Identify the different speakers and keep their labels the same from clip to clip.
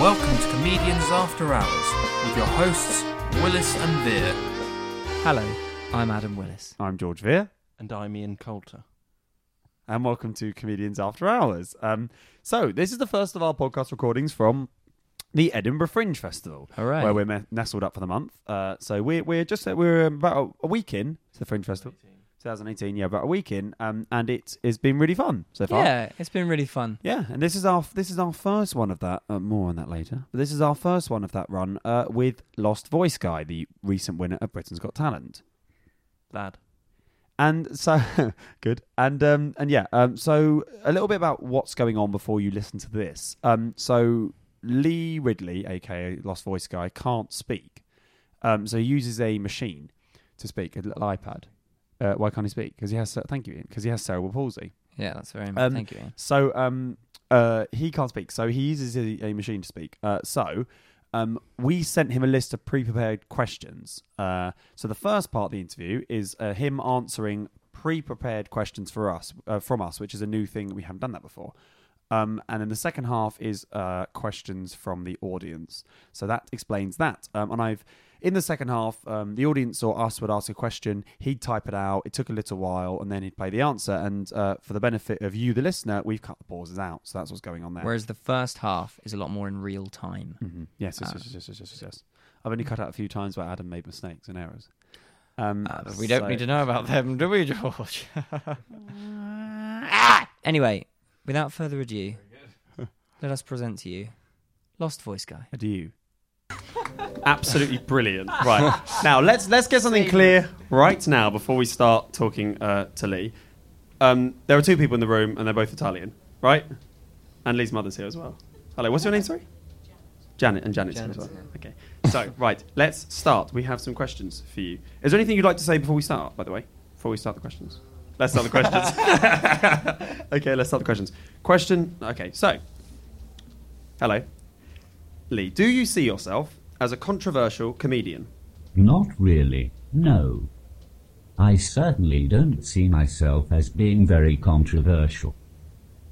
Speaker 1: Welcome to Comedians After Hours with your hosts, Willis and Vere.
Speaker 2: Hello, I'm Adam Willis.
Speaker 3: I'm George Vere,
Speaker 4: And I'm Ian Coulter.
Speaker 3: and welcome to Comedians After Hours. Um, so this is the first of our podcast recordings from the Edinburgh Fringe Festival,
Speaker 2: Hooray.
Speaker 3: where we're nestled up for the month. Uh, so we're we're just we're about a, a week in to the Fringe Festival, 2018. Yeah, about a week in, um, and it has been really fun so far.
Speaker 2: Yeah, it's been really fun.
Speaker 3: Yeah, and this is our this is our first one of that. Uh, more on that later. But this is our first one of that run uh, with Lost Voice Guy, the recent winner of Britain's Got Talent.
Speaker 4: Lad.
Speaker 3: And so good. And um and yeah, um so a little bit about what's going on before you listen to this. Um so Lee Ridley, aka Lost Voice Guy, can't speak. Um so he uses a machine to speak, a little iPad. Uh, why can't he speak? Because he has thank you, because he has cerebral palsy.
Speaker 2: Yeah, that's very
Speaker 3: Um,
Speaker 2: Thank you. Ian.
Speaker 3: So um uh he can't speak, so he uses a, a machine to speak. Uh so um we sent him a list of pre-prepared questions. Uh so the first part of the interview is uh, him answering pre-prepared questions for us uh, from us, which is a new thing we haven't done that before. Um, and then the second half is uh, questions from the audience. So that explains that. Um, and I've in the second half, um, the audience or us would ask a question. He'd type it out. It took a little while, and then he'd play the answer. And uh, for the benefit of you, the listener, we've cut the pauses out. So that's what's going on there.
Speaker 2: Whereas the first half is a lot more in real time.
Speaker 3: Mhm. Yes, yes,
Speaker 2: Uh,
Speaker 3: yes, yes, yes, yes, yes, yes. I've only cut out a few times where Adam made mistakes and errors. Um,
Speaker 2: Uh, we don't
Speaker 3: so-
Speaker 2: need to know about them, do we, George? anyway, without further ado, let us present to you Lost Voice Guy.
Speaker 3: Adieu. Absolutely brilliant. Right now, let's let's get something clear right now before we start talking uh, to Lee. Um, there are two people in the room, and they're both Italian, right? And Lee's mother's here as well. Hello, what's your name? Sorry, Janet, and Janet's here as well. Okay, so right, let's start. We have some questions for you. Is there anything you'd like to say before we start? By the way, before we start the questions, let's start the questions. okay, let's start the questions. Question. Okay, so hello. Lee, do you see yourself as a controversial comedian?
Speaker 5: Not really, no. I certainly don't see myself as being very controversial.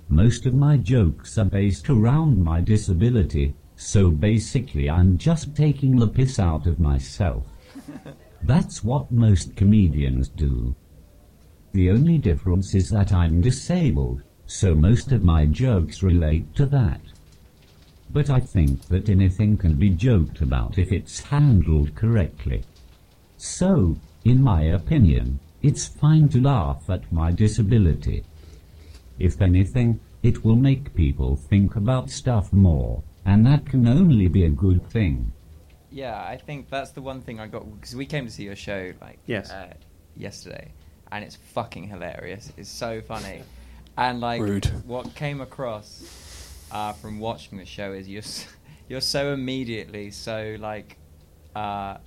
Speaker 5: Most of my jokes are based around my disability, so basically I'm just taking the piss out of myself. That's what most comedians do. The only difference is that I'm disabled, so most of my jokes relate to that. But I think that anything can be joked about if it's handled correctly. So, in my opinion, it's fine to laugh at my disability. If anything, it will make people think about stuff more, and that can only be a good thing.
Speaker 2: Yeah, I think that's the one thing I got because we came to see your show like
Speaker 3: Yes.
Speaker 2: uh, yesterday, and it's fucking hilarious. It's so funny, and like
Speaker 4: Rude.
Speaker 2: what came across uh, from watching the show is you're s- you're so immediately so like uh,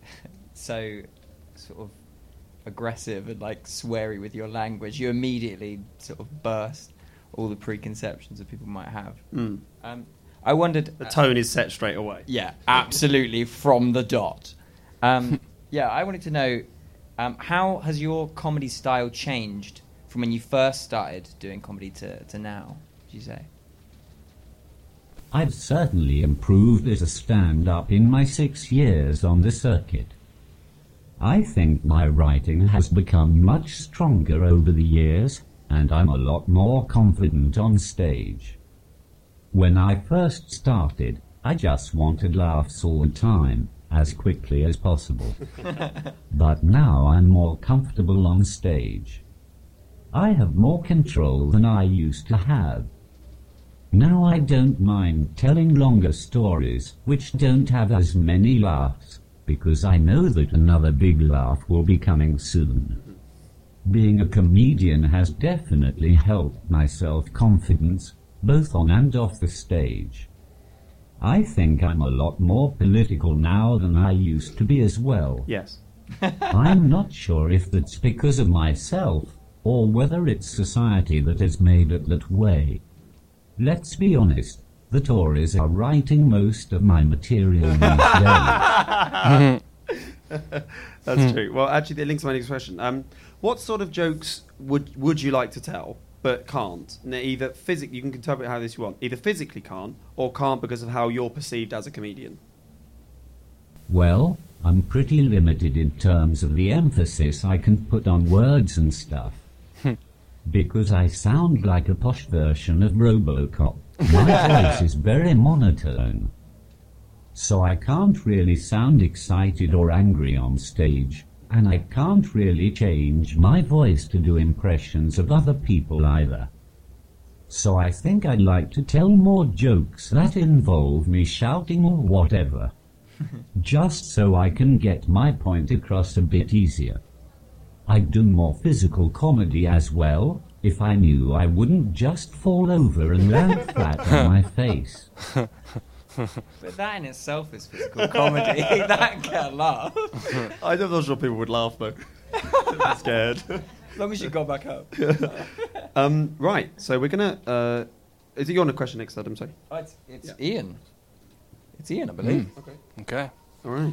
Speaker 2: so sort of aggressive and like sweary with your language. You immediately sort of burst all the preconceptions that people might have.
Speaker 3: Mm.
Speaker 2: Um, I wondered
Speaker 3: The tone is set straight away.
Speaker 2: yeah, absolutely from the dot. Um, yeah, I wanted to know um, how has your comedy style changed from when you first started doing comedy to, to now? Would you say?
Speaker 5: I've certainly improved as a stand-up in my six years on the circuit. I think my writing has become much stronger over the years, and I'm a lot more confident on stage. When I first started, I just wanted laughs all the time, as quickly as possible. but now I'm more comfortable on stage. I have more control than I used to have. Now I don't mind telling longer stories, which don't have as many laughs, because I know that another big laugh will be coming soon. Being a comedian has definitely helped my self-confidence, both on and off the stage. I think I'm a lot more political now than I used to be as well.
Speaker 3: Yes.
Speaker 5: I'm not sure if that's because of myself, or whether it's society that has made it that way. Let's be honest, the Tories are writing most of my material these days.
Speaker 3: That's true. Well, actually, that links to my next question. Um, what sort of jokes would would you like to tell? but can't. Now, either physically, you can interpret how this you want. Either physically can't, or can't because of how you're perceived as a comedian.
Speaker 5: Well, I'm pretty limited in terms of the emphasis I can put on words and stuff. Because I sound like a posh version of Robocop. My voice is very monotone. So I can't really sound excited or angry on stage, and I can't really change my voice to do impressions of other people either. So I think I'd like to tell more jokes that involve me shouting or whatever. just so I can get my point across a bit easier. I'd do more physical comedy as well, if I knew I wouldn't just fall over and land flat on my face.
Speaker 2: But that in itself is physical comedy. that can laugh.
Speaker 3: I'm not sure people would laugh though. I'm scared.
Speaker 2: As long as you got back up.
Speaker 3: Um, right, so we're gonna. Uh, is it you on a question next, Adam? Sorry.
Speaker 2: Oh, it's it's
Speaker 3: Yeah.
Speaker 2: Ian. It's Ian, I believe.
Speaker 3: Okay.
Speaker 6: Okay.
Speaker 3: All right.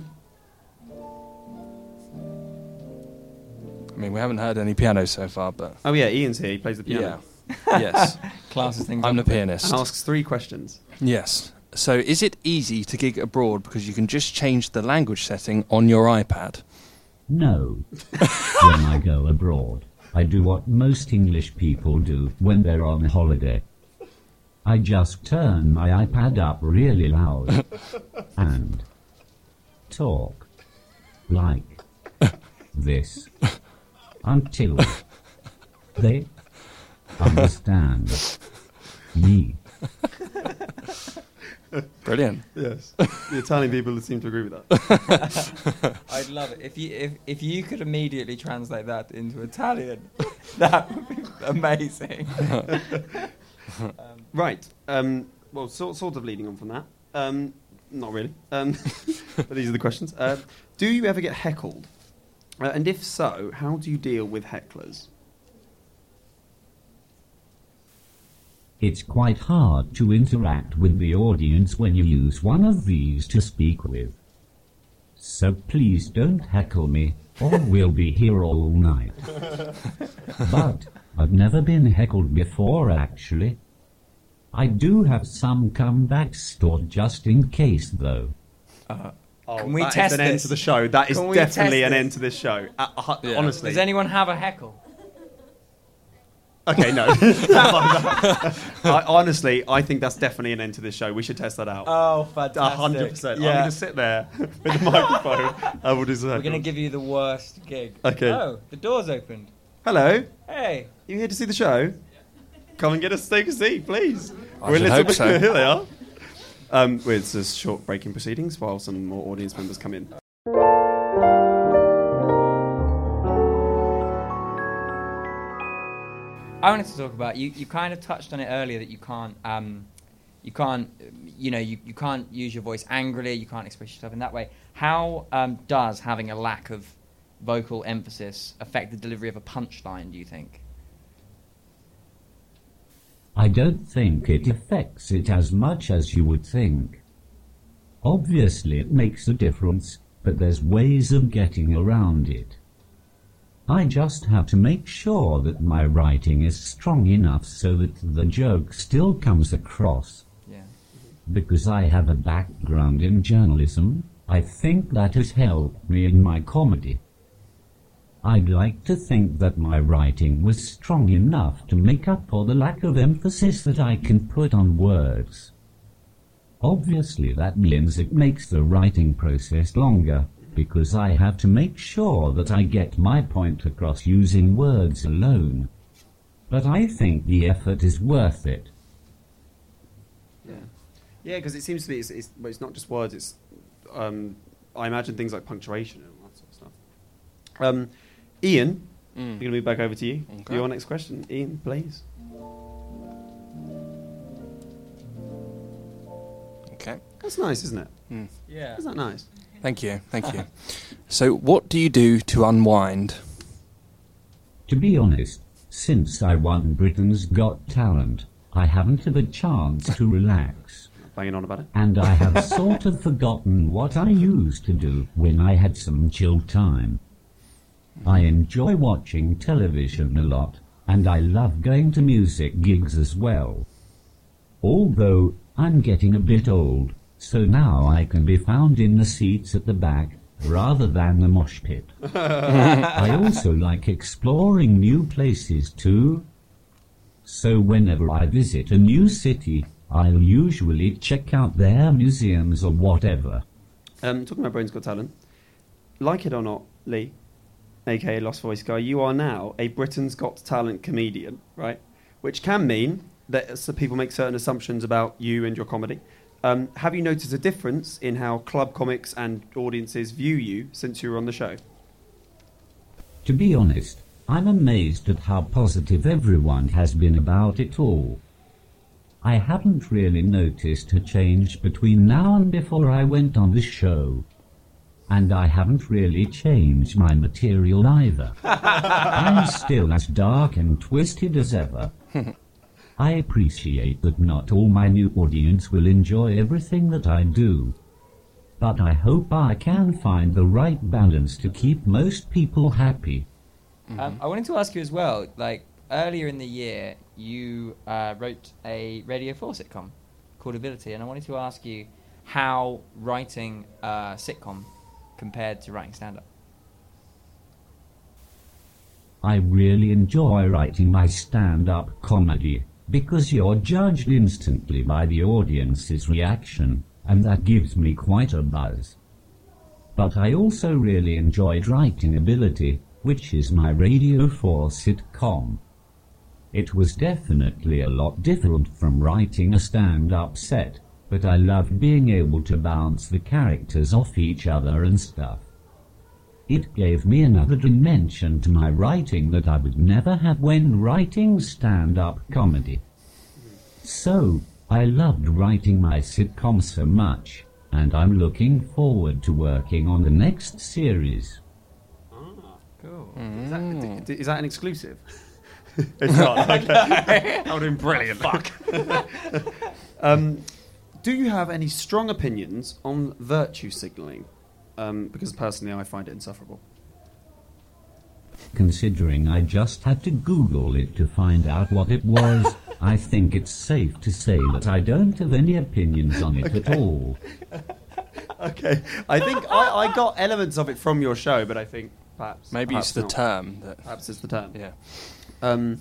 Speaker 6: I mean, we haven't heard any piano so far, but
Speaker 3: Oh yeah, Ian's here. He plays the piano
Speaker 6: yeah. yes.
Speaker 2: Classes things
Speaker 6: I'm the
Speaker 2: up a bit.
Speaker 6: pianist.
Speaker 3: and asks three questions.
Speaker 6: Yes. So, is it easy to gig abroad because you can just change the language setting on your iPad?
Speaker 5: No. when I go abroad, I do what most English people do when they're on holiday. I just turn my iPad up really loud and talk like this until they understand me.
Speaker 6: Brilliant.
Speaker 3: Yes. the Italian people seem to agree with that.
Speaker 2: I'd love it if you if if you could immediately translate that into Italian. that would be amazing. um,
Speaker 3: Right. Um, well, sort, sort of leading on from that. Um, not really. Um, but these are the questions. Uh, do you ever get heckled? Uh, and if so, how do you deal with hecklers?
Speaker 5: It's quite hard to interact with the audience when you use one of these to speak with. So please don't heckle me, or we'll be here all night. but I've never been heckled before, actually. I do have some comebacks stored just in case, though.
Speaker 3: Oh,
Speaker 2: Can we
Speaker 3: that is
Speaker 2: test
Speaker 3: an end
Speaker 2: this?
Speaker 3: to the show. That is
Speaker 2: Can we
Speaker 3: definitely
Speaker 2: test
Speaker 3: an
Speaker 2: this?
Speaker 3: end to this show. Uh, uh,
Speaker 6: Yeah.
Speaker 3: Honestly.
Speaker 2: Does anyone have a heckle?
Speaker 3: Okay, no. I, honestly, I think that's definitely an end to this show. We should test that out.
Speaker 2: Oh,
Speaker 3: A
Speaker 2: fantastic!
Speaker 3: hundred percent. I'm
Speaker 2: Yeah.
Speaker 3: going to sit there with the microphone. I will do
Speaker 2: We're gonna give you the worst gig.
Speaker 3: Okay.
Speaker 2: Oh, the door's opened.
Speaker 3: Hello.
Speaker 2: Hey.
Speaker 3: You here to see the show? Come and get us take a seat, please.
Speaker 6: I
Speaker 3: We're a
Speaker 6: should
Speaker 3: little
Speaker 6: hope
Speaker 3: bit
Speaker 6: so.
Speaker 3: here they are. Um, well, it's just short breaking proceedings while some more audience members come in.
Speaker 2: I wanted to talk about you. You kind of touched on it earlier that you can't, um, you can't, you know, you, you can't use your voice angrily. You can't express yourself in that way. How um, does having a lack of vocal emphasis affect the delivery of a punchline? Do you think?
Speaker 5: I don't think it affects it as much as you would think. Obviously, it makes a difference, but there's ways of getting around it. I just have to make sure that my writing is strong enough so that the joke still comes across.
Speaker 2: Yeah.
Speaker 5: Because I have a background in journalism, I think that has helped me in my comedy. I'd like to think that my writing was strong enough to make up for the lack of emphasis that I can put on words. Obviously, that means it makes the writing process longer, because I have to make sure that I get my point across using words alone. But I think the effort is worth it.
Speaker 3: Yeah, yeah, because it seems to be it's, it's, well, it's not just words. It's um, I imagine things like punctuation and all that sort of stuff. Um, Ian,
Speaker 6: Mm.
Speaker 3: we're going to move back over to you.
Speaker 6: Okay.
Speaker 3: Your next question, Ian, please.
Speaker 6: Okay.
Speaker 3: That's nice, isn't it?
Speaker 6: Mm.
Speaker 2: Yeah.
Speaker 3: Isn't that nice?
Speaker 6: Thank you. Thank you. so, what do you do to unwind?
Speaker 5: To be honest, since I won Britain's Got Talent, I haven't had a chance to relax.
Speaker 3: Banging on about it.
Speaker 5: And I have sort of forgotten what I used to do when I had some chill time. I enjoy watching television a lot, And I love going to music gigs as well. Although, I'm getting a bit old, so now I can be found in the seats at the back, rather than the mosh pit. I also like exploring new places too. So whenever I visit a new city, I'll usually check out their museums or whatever.
Speaker 3: Um, talking about Brains Got Talent, like it or not, Lee, aka Lost Voice Guy, you are now a Britain's Got Talent comedian, right? Which can mean that so people make certain assumptions about you and your comedy. Um, have you noticed a difference in how club comics and audiences view you since you were on the show?
Speaker 5: To be honest, I'm amazed at how positive everyone has been about it all. I haven't really noticed a change between now and before I went on the show. And I haven't really changed my material either. I'm still as dark and twisted as ever. I appreciate that not all my new audience will enjoy everything that I do. But I hope I can find the right balance to keep most people happy.
Speaker 2: Um, I wanted to ask you as well. Like earlier in the year, you uh, wrote a Radio Four sitcom called Ability, and I wanted to ask you how writing a sitcom compared to writing stand-up.
Speaker 5: I really enjoy writing my stand-up comedy because you're judged instantly by the audience's reaction, and that gives me quite a buzz. But I also really enjoyed writing Ability, which is my Radio 4 sitcom. It was definitely a lot different from writing a stand-up set, but I loved being able to bounce the characters off each other and stuff. It gave me another dimension to my writing that I would never have when writing stand-up comedy. So, I loved writing my sitcom so much, and I'm looking forward to working on the next series.
Speaker 2: Ah, cool.
Speaker 3: Is that, is that an exclusive? it's not. Okay. I would have been brilliant. Fuck. um, do you have any strong opinions on virtue signalling? Um, because personally, I find it insufferable.
Speaker 5: Considering I just had to Google it to find out what it was, I think it's safe to say that I don't have any opinions on it at all.
Speaker 3: Okay. I think I, I got elements of it from your show, but I think perhaps
Speaker 6: Maybe
Speaker 3: perhaps
Speaker 6: it's the
Speaker 3: not.
Speaker 6: term that.
Speaker 3: Perhaps it's the term.
Speaker 6: Yeah.
Speaker 3: Um,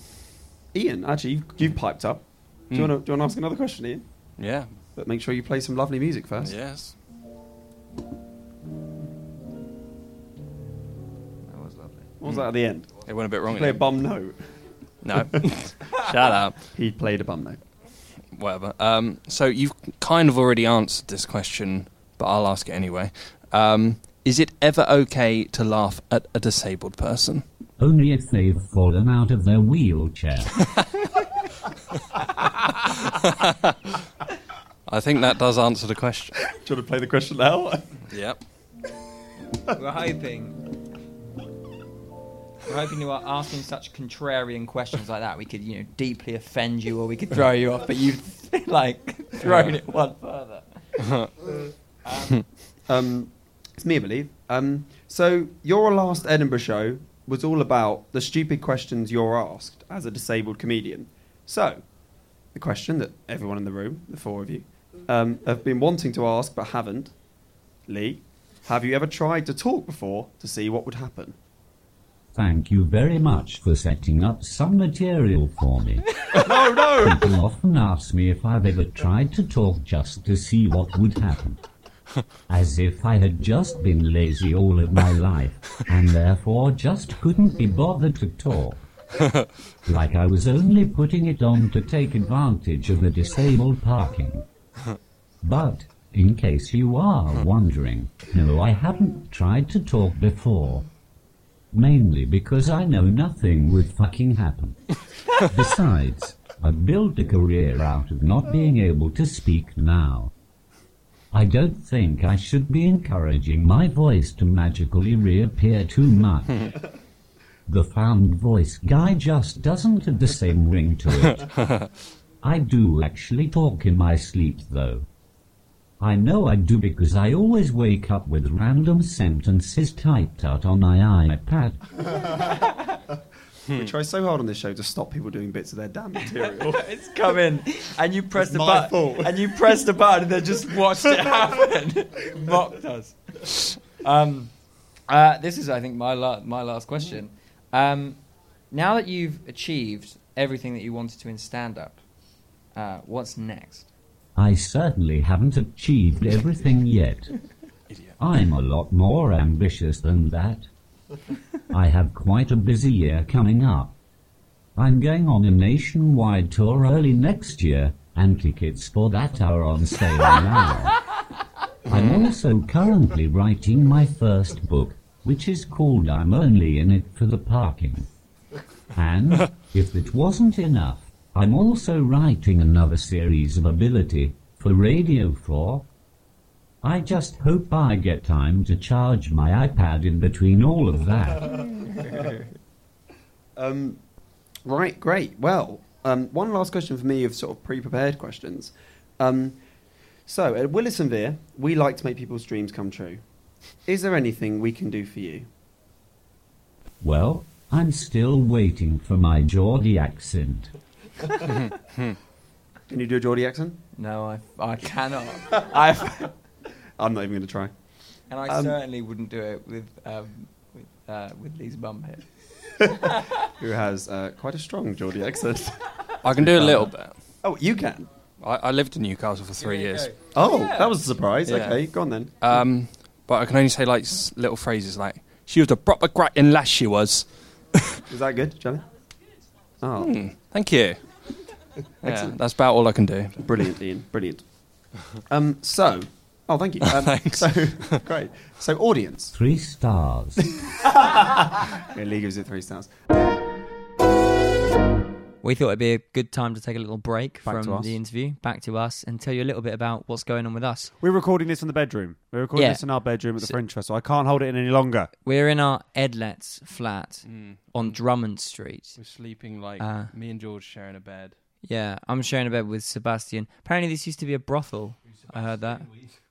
Speaker 3: Ian, actually, you've, you've piped up. Do you
Speaker 6: Hmm.
Speaker 3: want to do you want to ask another question, Ian?
Speaker 6: Yeah.
Speaker 3: But make sure you play some lovely music first.
Speaker 6: Yes.
Speaker 2: That was lovely.
Speaker 3: What was that at the end?
Speaker 6: It went a bit wrong.
Speaker 3: Play a bum note.
Speaker 6: No. Shut up.
Speaker 3: He played a bum note.
Speaker 6: Whatever. Um, so you've kind of already answered this question, but I'll ask it anyway. Um, is it ever okay to laugh at a disabled person?
Speaker 5: Only if they've fallen out of their wheelchair.
Speaker 6: I think that does answer the question.
Speaker 3: Do you want to play the question now?
Speaker 6: Yep.
Speaker 2: We're hoping. We're hoping you are asking such contrarian questions like that. We could, you know, deeply offend you, or we could throw you off. But you've like thrown it one further. Um,
Speaker 3: Um, it's me, I believe. Um, so your last Edinburgh show was all about the stupid questions you're asked as a disabled comedian. So, the question that everyone in the room, the four of you, um, have been wanting to ask but haven't. Lee, have you ever tried to talk before to see what would happen?
Speaker 5: Thank you very much for setting up some material for me.
Speaker 3: no, no.
Speaker 5: People often ask me if I've ever tried to talk just to see what would happen. As if I had just been lazy all of my life, and therefore just couldn't be bothered to talk. Like I was only putting it on to take advantage of the disabled parking. But, in case you are hmm. wondering, no, I haven't tried to talk before. Mainly because I know nothing would fucking happen. Besides, I've built a career out of not being able to speak now. I don't think I should be encouraging my voice to magically reappear too much. the found voice guy just doesn't have the same ring to it. I do actually talk in my sleep though. I know I do because I always wake up with random sentences typed out on my iPad.
Speaker 3: We try so hard on this show to stop people doing bits of their damn material.
Speaker 2: it's coming, and you press the button,
Speaker 3: fault.
Speaker 2: and you press the button, and they just watched it happen. Mocked us. Um, uh, this is, I think, my la- my last question. Um, now that you've achieved everything that you wanted to in stand up, uh, what's next?
Speaker 5: I certainly haven't achieved everything yet. I'm a lot more ambitious than that. I have quite a busy year coming up. I'm going on a nationwide tour early next year, and tickets for that are on sale now. I'm also currently writing my first book, which is called I'm Only in It for the Parking. And, if it wasn't enough, I'm also writing another series of ability for Radio 4. I just hope I get time to charge my iPad in between all of that.
Speaker 3: Um, right, great. Well, um, one last question for me of sort of pre-prepared questions. Um, so at Willis and Vere, we like to make people's dreams come true. Is there anything we can do for you?
Speaker 5: Well, I'm still waiting for my Geordie accent.
Speaker 3: Can you do a Geordie accent?
Speaker 2: No, I, I cannot. I
Speaker 3: I'm not even going to try.
Speaker 2: and I
Speaker 3: Um,
Speaker 2: certainly wouldn't do it with um, with uh, with Lisa Bumhead.
Speaker 3: Who has uh, quite a strong Geordie accent?
Speaker 6: I can do a little bit.
Speaker 3: oh, you can.
Speaker 6: I, I lived in Newcastle for three
Speaker 2: There you
Speaker 6: years.
Speaker 2: go.
Speaker 3: Oh,
Speaker 2: Yeah.
Speaker 3: that was a surprise.
Speaker 6: Yeah.
Speaker 3: Okay, go on then.
Speaker 6: Um, but I can only say like s- little phrases like "She was a proper cracking lass, she was."
Speaker 3: Is that good, Johnny? Oh,
Speaker 6: Hmm, thank you. Yeah,
Speaker 3: Excellent.
Speaker 6: that's about all I can do.
Speaker 3: brilliant, Ian. Brilliant. Um, so, oh, thank you. Um,
Speaker 6: Thanks.
Speaker 3: So, great. So, audience.
Speaker 5: Three stars.
Speaker 3: Yeah, Lee gives it three stars.
Speaker 2: We thought it'd be a good time to take a little break
Speaker 3: Back
Speaker 2: from the interview, back to us, and tell you a little bit about what's going on with us.
Speaker 3: We're recording this in the bedroom. We're recording
Speaker 2: Yeah.
Speaker 3: this in our bedroom at the
Speaker 2: So-
Speaker 3: Fringe Festival. I can't hold it in any longer.
Speaker 2: We're in our Edlet's flat
Speaker 6: Mm.
Speaker 2: on Drummond Street.
Speaker 6: We're sleeping like
Speaker 2: Uh,
Speaker 6: me and George sharing a bed.
Speaker 2: Yeah, I'm sharing a bed with Sebastian. Apparently, this used to be a brothel. I heard that.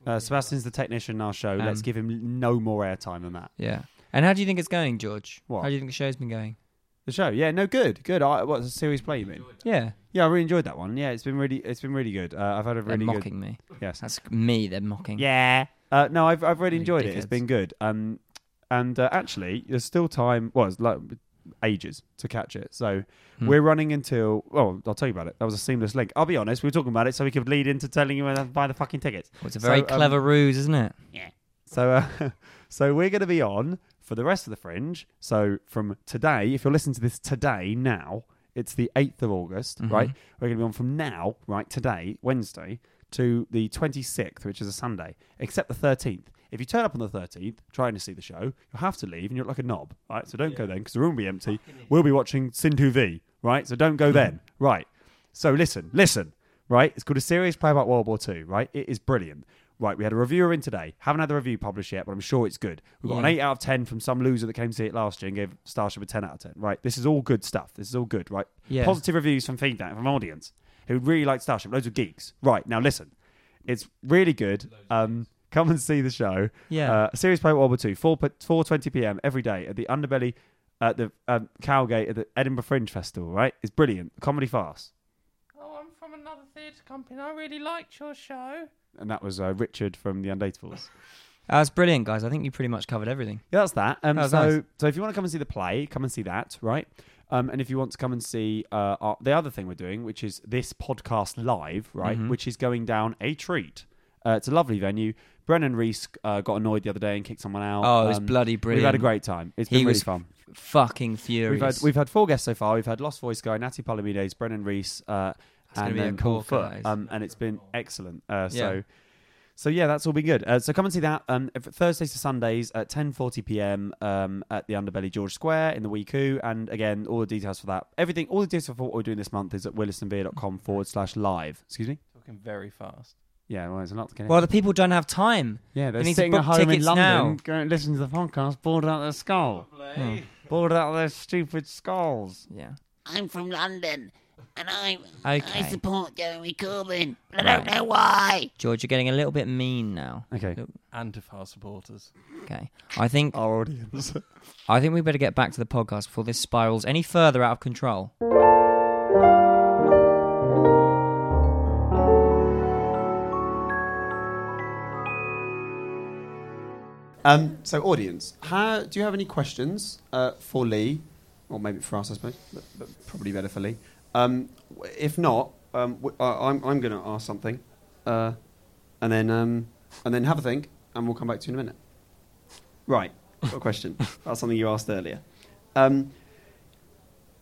Speaker 3: Uh, Sebastian's the technician in our show. Let's
Speaker 2: Um,
Speaker 3: give him no more airtime than that.
Speaker 2: Yeah. And how do you think it's going, George?
Speaker 3: What?
Speaker 2: How do you think the show's been going?
Speaker 3: The show, yeah, no, good, good. I, what's the serious play you mean?
Speaker 2: Yeah.
Speaker 3: Yeah, I really enjoyed that one. Yeah, it's been really, it's been really good. Uh, I've had a
Speaker 2: They're
Speaker 3: really
Speaker 2: mocking
Speaker 3: good.
Speaker 2: me.
Speaker 3: Yes.
Speaker 2: That's me. They're mocking.
Speaker 3: Yeah. Uh, no, I've I've really
Speaker 2: You
Speaker 3: enjoyed it. It's been good. Um, and uh, actually, there's still time. Well, it's like ages to catch it. So
Speaker 2: Hmm.
Speaker 3: we're running until. Well, I'll tell you about it. That was a seamless link. I'll be honest. We were talking about it so we could lead into telling you where to buy the fucking tickets.
Speaker 2: Well, it's a
Speaker 3: So,
Speaker 2: very
Speaker 3: um,
Speaker 2: clever ruse, isn't it? Yeah.
Speaker 3: So, uh, so we're going to be on for the rest of the Fringe. So from today, if you're listening to this today, now it's the eighth of August,
Speaker 2: Mhm.
Speaker 3: right? We're going to be on from now, right, today, Wednesday, to the 26th, which is a Sunday, except the 13th. If you turn up on the 13th trying to see the show, you'll have to leave and you look like a knob, right? So don't go then because the room will be empty. We'll be watching Sin 2V, right? So don't go then, right? So listen, listen, right? It's called a serious play about World War II, right? It is brilliant. Right, we had a reviewer in today. Haven't had the review published yet, but I'm sure it's good. We've got an 8 out of 10 from some loser that came to see it last year and gave Starship a 10 out of 10. Right, this is all good stuff. This is all good, right?
Speaker 2: Yeah.
Speaker 3: Positive reviews from feedback from audience who really like Starship. Loads of geeks. Right, now listen. It's really good. Um, come and see the show.
Speaker 2: Yeah.
Speaker 3: Uh, Serious Play World War Two, 4, 4.20 p.m. every day at the Underbelly at the um, Cowgate at the Edinburgh Fringe Festival, right? It's brilliant. Comedy fast.
Speaker 6: Oh, I'm from another theatre company. I really liked your show.
Speaker 3: And that was uh, Richard from the Undateables.
Speaker 2: That's brilliant, guys. I think you pretty much covered everything.
Speaker 3: Yeah, that's that. Um,
Speaker 2: That
Speaker 3: so,
Speaker 2: nice.
Speaker 3: so if you want to come and see the play, come and see that, right? Um, and if you want to come and see uh, our, the other thing we're doing, which is this podcast live, right?
Speaker 2: Mhm.
Speaker 3: Which is going down a treat. Uh, it's a lovely venue. Brennan Reece uh, got annoyed the other day and kicked someone out.
Speaker 2: Oh, it was
Speaker 3: Um,
Speaker 2: bloody brilliant.
Speaker 3: We've had a great time. It's
Speaker 2: He
Speaker 3: been really
Speaker 2: was
Speaker 3: fun.
Speaker 2: Fucking furious.
Speaker 3: We've had we've had four guests so far. We've had Lost Voice Guy, Natty Palomides, Brennan Reece, uh, and
Speaker 2: be a
Speaker 3: then Paul
Speaker 2: corker,
Speaker 3: Foot. Um, and it's been excellent. Uh,
Speaker 2: Yeah.
Speaker 3: So. So yeah, that's all been good. Uh, so come and see that um, if- Thursdays to Sundays at 10:40 p.m. Um, at the Underbelly George Square in the Wee Coo. And again, all the details for that, everything, all the details for what we're doing this month is at willisandvere.com forward slash live. Excuse me.
Speaker 6: Talking very fast.
Speaker 3: Yeah, well, it's a lot to get
Speaker 2: well, the people don't have time.
Speaker 3: yeah, they're
Speaker 2: they need to
Speaker 3: sitting at home in
Speaker 2: tickets
Speaker 3: London,
Speaker 2: now.
Speaker 3: going and listening to the podcast, bored out of their skull,
Speaker 2: Hmm.
Speaker 3: bored out of their stupid skulls.
Speaker 2: Yeah.
Speaker 7: I'm from London, and I I
Speaker 8: Okay.
Speaker 7: support Jeremy Corbyn. But I don't
Speaker 8: Right.
Speaker 7: know why.
Speaker 8: George, you're getting a little bit mean now.
Speaker 3: Okay.
Speaker 8: Look,
Speaker 6: Antifa supporters.
Speaker 8: Okay. I think
Speaker 3: Our audience.
Speaker 8: I think we better get back to the podcast before this spirals any further out of control.
Speaker 3: Um, so, audience, how, do you have any questions uh, for Lee, or maybe for us, I suppose, but, but probably better for Lee. Um, if not, um, w- I, am I'm going to ask something, uh, and then um, and then have a think, and we'll come back to you in a minute. Right, got a question. That's something you asked earlier. Um,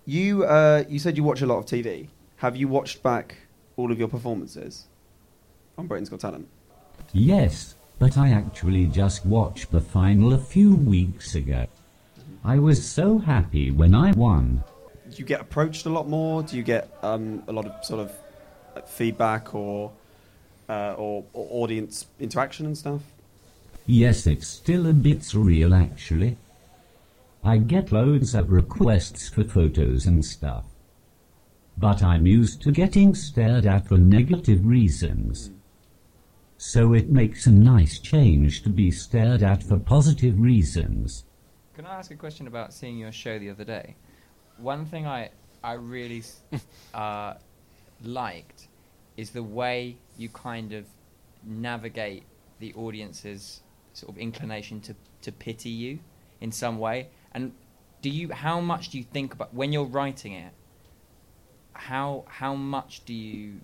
Speaker 3: you uh, you said you watch a lot of TV. Have you watched back all of your performances on Britain's Got Talent?
Speaker 5: Yes, but I actually just watched the final a few weeks ago. I was so happy when I won.
Speaker 3: Do you get approached a lot more? Do you get um, a lot of sort of uh, feedback or, uh, or or audience interaction and stuff?
Speaker 5: Yes, it's still a bit surreal actually. I get loads of requests for photos and stuff. But I'm used to getting stared at for negative reasons. So it makes a nice change to be stared at for positive reasons.
Speaker 2: Can I ask a question about seeing your show the other day? One thing I I really uh, liked is the way you kind of navigate the audience's sort of inclination to, to pity you in some way. And do you how much do you think about when you're writing it? How how much do you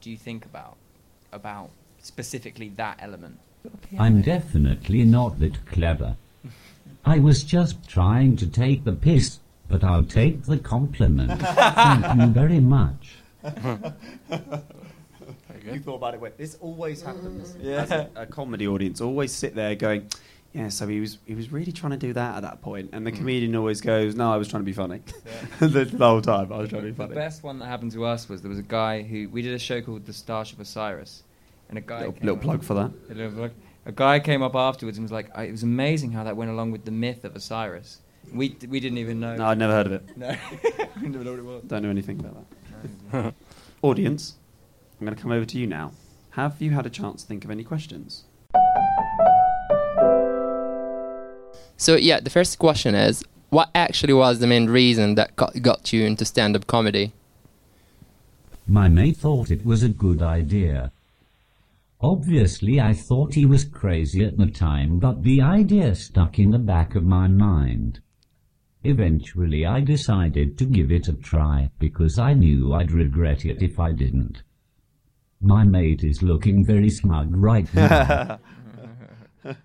Speaker 2: do you think about about specifically that element?
Speaker 5: I'm definitely not that clever. I was just trying to take the piss, but I'll take the compliment. Thank you very much.
Speaker 3: You thought about it. Wait, this always happens. As a, a comedy audience always sit there going, "Yeah, so he was he was really trying to do that at that point," and the hmm. comedian always goes, "No, I was trying to be funny." the, the whole time I was trying to be funny.
Speaker 2: The best one that happened to us was there was a guy who we did a show called The Starship Osiris, and a guy
Speaker 3: Little,
Speaker 2: came
Speaker 3: little
Speaker 2: up-
Speaker 3: plug for that.
Speaker 2: a little plug. A guy came up afterwards and was like, "I- "It was amazing how that went along with the myth of Osiris." We d- we didn't even know.
Speaker 3: No, I'd never heard of it.
Speaker 2: No. we didn't know what it was.
Speaker 3: Don't know anything about that. Audience, I'm going to come over to you now. Have you had a chance to think of any questions?
Speaker 9: So yeah, the first question is, what actually was the main reason that got, got you into stand-up comedy?
Speaker 5: My mate thought it was a good idea. Obviously, I thought he was crazy at the time, but the idea stuck in the back of my mind. Eventually, I decided to give it a try because I knew I'd regret it if I didn't. My mate is looking very smug right now.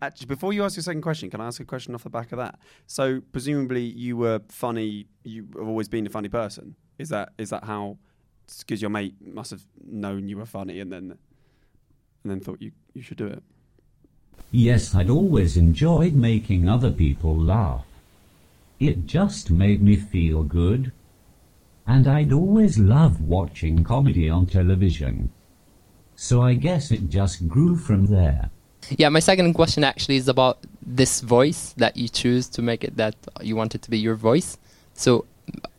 Speaker 3: Actually, before you ask your second question, can I ask a question off the back of that? So, presumably, you were funny. You have always been a funny person. Is that is that how? Because your mate must have known you were funny, and then and then thought you you should do it.
Speaker 5: Yes, I'd always enjoyed making other people laugh. It just made me feel good. And I'd always loved watching comedy on television. So I guess it just grew from there.
Speaker 9: Yeah, my second question actually is about this voice that you choose to make it that you want it to be your voice. So,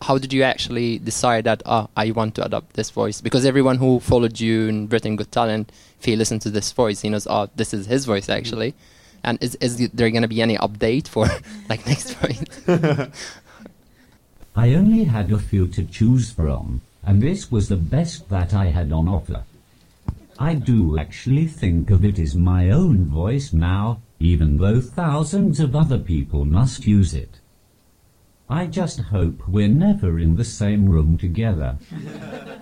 Speaker 9: how did you actually decide that ah I want to adopt this voice? Because everyone who followed you in Britain Got Talent, if he listens to this voice, he knows oh this is his voice actually. And is is there gonna be any update for like next point?
Speaker 5: I only had a few to choose from, and this was the best that I had on offer. I do actually think of it as my own voice now, even though thousands of other people must use it. I just hope we're never in the same room together.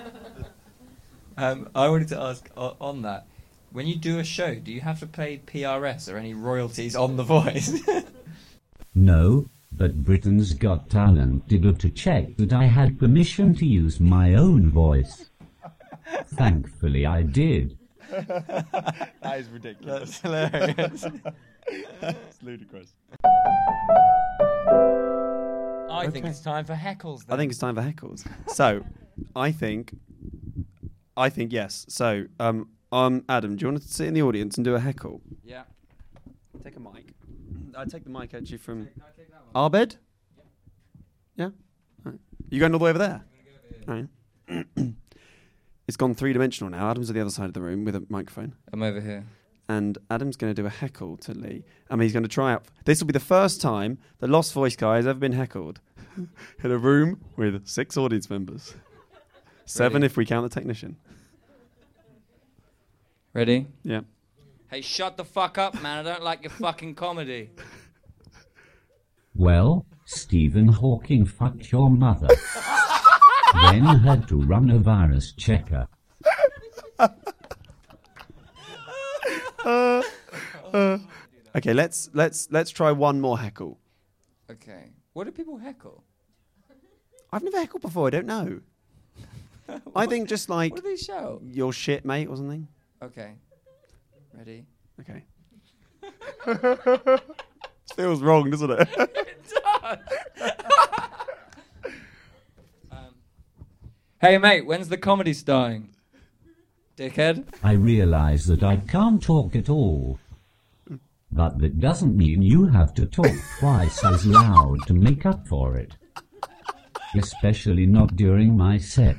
Speaker 2: Um, I wanted to ask o- on that. When you do a show, do you have to pay PRS or any royalties on the voice?
Speaker 5: No, but Britain's Got Talent did it to check that I had permission to use my own voice. Thankfully, I did.
Speaker 3: That is ridiculous.
Speaker 2: That's hilarious.
Speaker 3: it's ludicrous.
Speaker 2: I think it's time for heckles. Then.
Speaker 3: I think it's time for heckles. So, I think, I think yes. So, um, um, Adam, do you want to sit in the audience and do a heckle?
Speaker 2: Yeah.
Speaker 3: Take a mic. I take the mic actually from Arbed. Yeah. Right. You going all the way over there? Right. it's gone three dimensional now. Adam's on the other side of the room with a microphone.
Speaker 2: I'm over here.
Speaker 3: and Adam's going to do a heckle to Lee. I mean, he's going to try out. This will be the first time the Lost Voice guy has ever been heckled in a room with six audience members, seven if we count the technician.
Speaker 2: Ready?
Speaker 3: Yeah.
Speaker 2: Hey, shut the fuck up, man. I don't like your fucking comedy.
Speaker 5: Well, Stephen Hawking fucked your mother. then had to run a virus checker.
Speaker 3: Uh, uh, okay, let's let's let's try one more heckle.
Speaker 2: Okay. What do people heckle?
Speaker 3: I've never heckled before. I don't know. I think just like
Speaker 2: What do they shout?
Speaker 3: your shit, mate, or something.
Speaker 2: Okay. Ready?
Speaker 3: Okay. Feels wrong, doesn't it?
Speaker 2: Um, hey, mate, when's the comedy starting? Dickhead?
Speaker 5: I realize that I can't talk at all. But that doesn't mean you have to talk twice as loud to make up for it. Especially not during my set.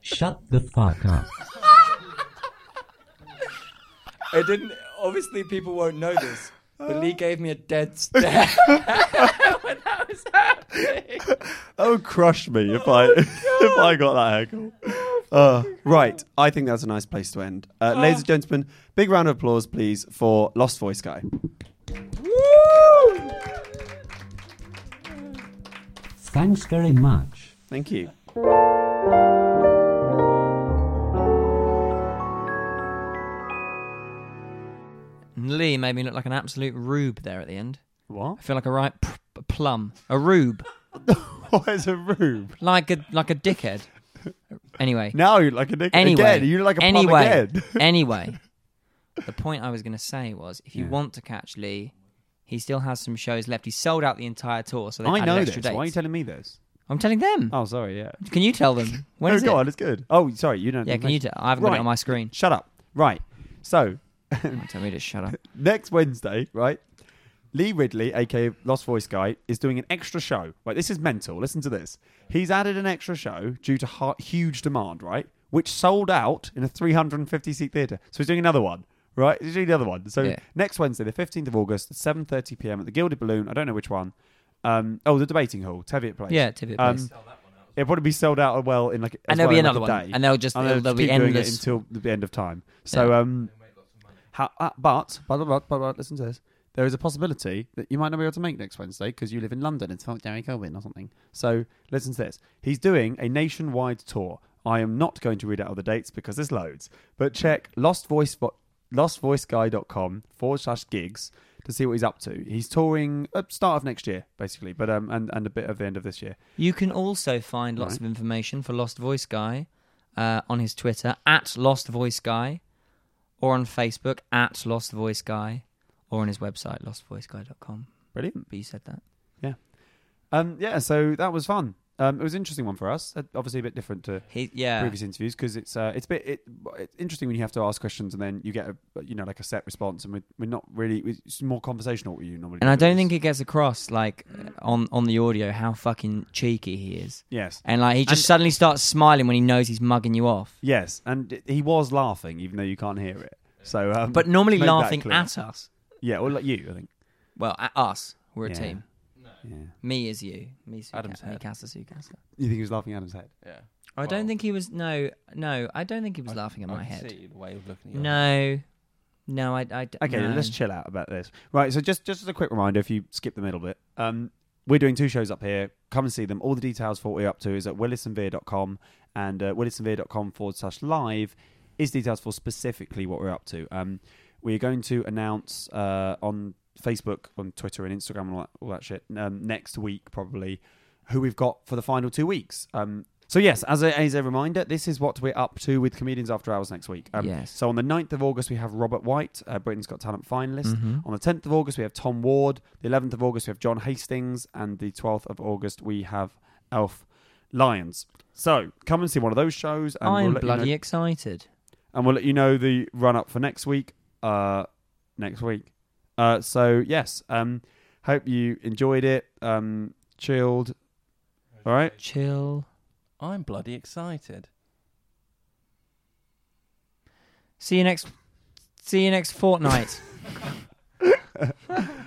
Speaker 5: Shut the fuck up.
Speaker 2: I didn't. Obviously, people won't know this, but Lee gave me a dead stare when that was happening.
Speaker 3: That would crush me if I if I got that heckle. Uh, right, I think that's a nice place to end. Uh, ladies and gentlemen, big round of applause, please, for Lost Voice Guy.
Speaker 5: Thanks very much.
Speaker 3: Thank you.
Speaker 8: Lee made me look like an absolute rube there at the end.
Speaker 3: What?
Speaker 8: I feel like a right p- p- plum, a rube,
Speaker 3: What is a rube?
Speaker 8: like a like a dickhead. Anyway,
Speaker 3: Now you're like a dick
Speaker 8: anyway,
Speaker 3: again. You look like a plum
Speaker 8: anyway,
Speaker 3: again.
Speaker 8: anyway, the point I was going to say was, if you
Speaker 3: Yeah.
Speaker 8: want to catch Lee, he still has some shows left. He sold out the entire tour, so they
Speaker 3: I know this.
Speaker 8: extra dates.
Speaker 3: Why are you telling me this?
Speaker 8: I'm telling them.
Speaker 3: Oh, sorry. Yeah.
Speaker 8: Can you tell them? When
Speaker 3: no,
Speaker 8: is
Speaker 3: go
Speaker 8: it?
Speaker 3: on. It's good. Oh, sorry. You don't.
Speaker 8: Yeah, can you tell? I haven't got it on my screen.
Speaker 3: Shut up. Right. So
Speaker 8: Tell me to shut up.
Speaker 3: next Wednesday, right? Lee Ridley, aka Lost Voice Guy, is doing an extra show. Right, this is mental. Listen to this. He's added an extra show due to ha- huge demand, right? Which sold out in a 350 seat theatre. So he's doing another one, right? He's doing another one. So
Speaker 8: Yeah.
Speaker 3: next Wednesday, the 15th of August, 7:30 p.m. at the Gilded Balloon. I don't know which one. Um, oh, the debating hall, Teviot Place.
Speaker 8: Yeah, Teviot
Speaker 3: Um,
Speaker 8: Place.
Speaker 3: It'll probably be sold out well in like, as
Speaker 8: And there'll
Speaker 3: well
Speaker 8: be
Speaker 3: in, like,
Speaker 8: another
Speaker 3: a
Speaker 8: one.
Speaker 3: day.
Speaker 8: And they'll just-
Speaker 3: And
Speaker 8: there'll- there'll be
Speaker 3: keep doing it
Speaker 8: endless-
Speaker 3: until the end of time. So um, how, uh, but, but, but, but, but, listen to this. There is a possibility that you might not be able to make next Wednesday because you live in London. It's fuck Derek Corbyn or something. So listen to this. He's doing a nationwide tour. I am not going to read out all the dates because there's loads. But check Lost Voice lostvoiceguy.com forward slash gigs to see what he's up to. He's touring at start of next year, basically, but um, and, and a bit of the end of this year.
Speaker 8: You can also find lots
Speaker 3: Right.
Speaker 8: of information for Lost Voice Guy uh, on his Twitter at Lost Voice Guy, or on Facebook at Lost Voice Guy, or on his website lostvoiceguy.com.
Speaker 3: Brilliant.
Speaker 8: But you said that. Yeah.
Speaker 3: Um, yeah, so that was fun. Um, it was an interesting one for us. Uh, Obviously, a bit different to
Speaker 8: He, yeah.
Speaker 3: previous interviews because it's uh, it's a bit it, it's interesting when you have to ask questions and then you get a you know like a set response and we're, we're not really it's more conversational what you normally.
Speaker 8: And. I don't think it gets across like on on the audio how fucking cheeky he is.
Speaker 3: yes
Speaker 8: And like he just
Speaker 3: And-
Speaker 8: suddenly starts smiling when he knows he's mugging you off.
Speaker 3: yes and he was laughing even though you can't hear it. So um,
Speaker 8: But normally laughing at us.
Speaker 3: yeah or like you I think
Speaker 8: Well, at us. We're a
Speaker 3: Yeah.
Speaker 8: team.
Speaker 3: Yeah
Speaker 8: Me is you. Me
Speaker 6: Adam's
Speaker 8: Suka- me
Speaker 6: head.
Speaker 8: Casa Sukasa.
Speaker 3: you think he was laughing at Adam's head
Speaker 6: Yeah.
Speaker 8: I
Speaker 6: Well,
Speaker 8: don't think he was. No, no. I don't think he was
Speaker 6: I-
Speaker 8: laughing at
Speaker 6: I
Speaker 8: my
Speaker 6: can
Speaker 8: head.
Speaker 6: See the way of looking at your
Speaker 8: No, no. I. I
Speaker 3: Okay,
Speaker 8: no.
Speaker 3: let's chill out about this. Right, so just just as a quick reminder, if you skip the middle bit, um, we're doing two shows up here. Come and see them. All the details for what we're up to is at willisandvere.com and uh, willisandvere.com forward slash live is details for specifically what we're up to. Um, we're going to announce uh, on Facebook, on Twitter, and Instagram, and all that, all that shit um, next week probably who we've got for the final two weeks. Um, so yes, as a, as a reminder, this is what we're up to with Comedians After Hours next week. Um,
Speaker 8: Yes.
Speaker 3: So on the 9th of August, we have Robert White, uh, Britain's Got Talent finalist.
Speaker 8: Mhm.
Speaker 3: On the 10th of August, we have Tom Ward. The 11th of August, we have John Hastings. And the 12th of August, we have Elf Lyons. So come and see one of those shows. And
Speaker 8: I'm
Speaker 3: we'll
Speaker 8: bloody
Speaker 3: You know,
Speaker 8: excited.
Speaker 3: and we'll let you know the run up for next week. Uh, next week. Uh, so yes, um, hope you enjoyed it. Um, chilled. All right.
Speaker 2: Chill.
Speaker 6: I'm bloody excited.
Speaker 2: See you next. See you next fortnight.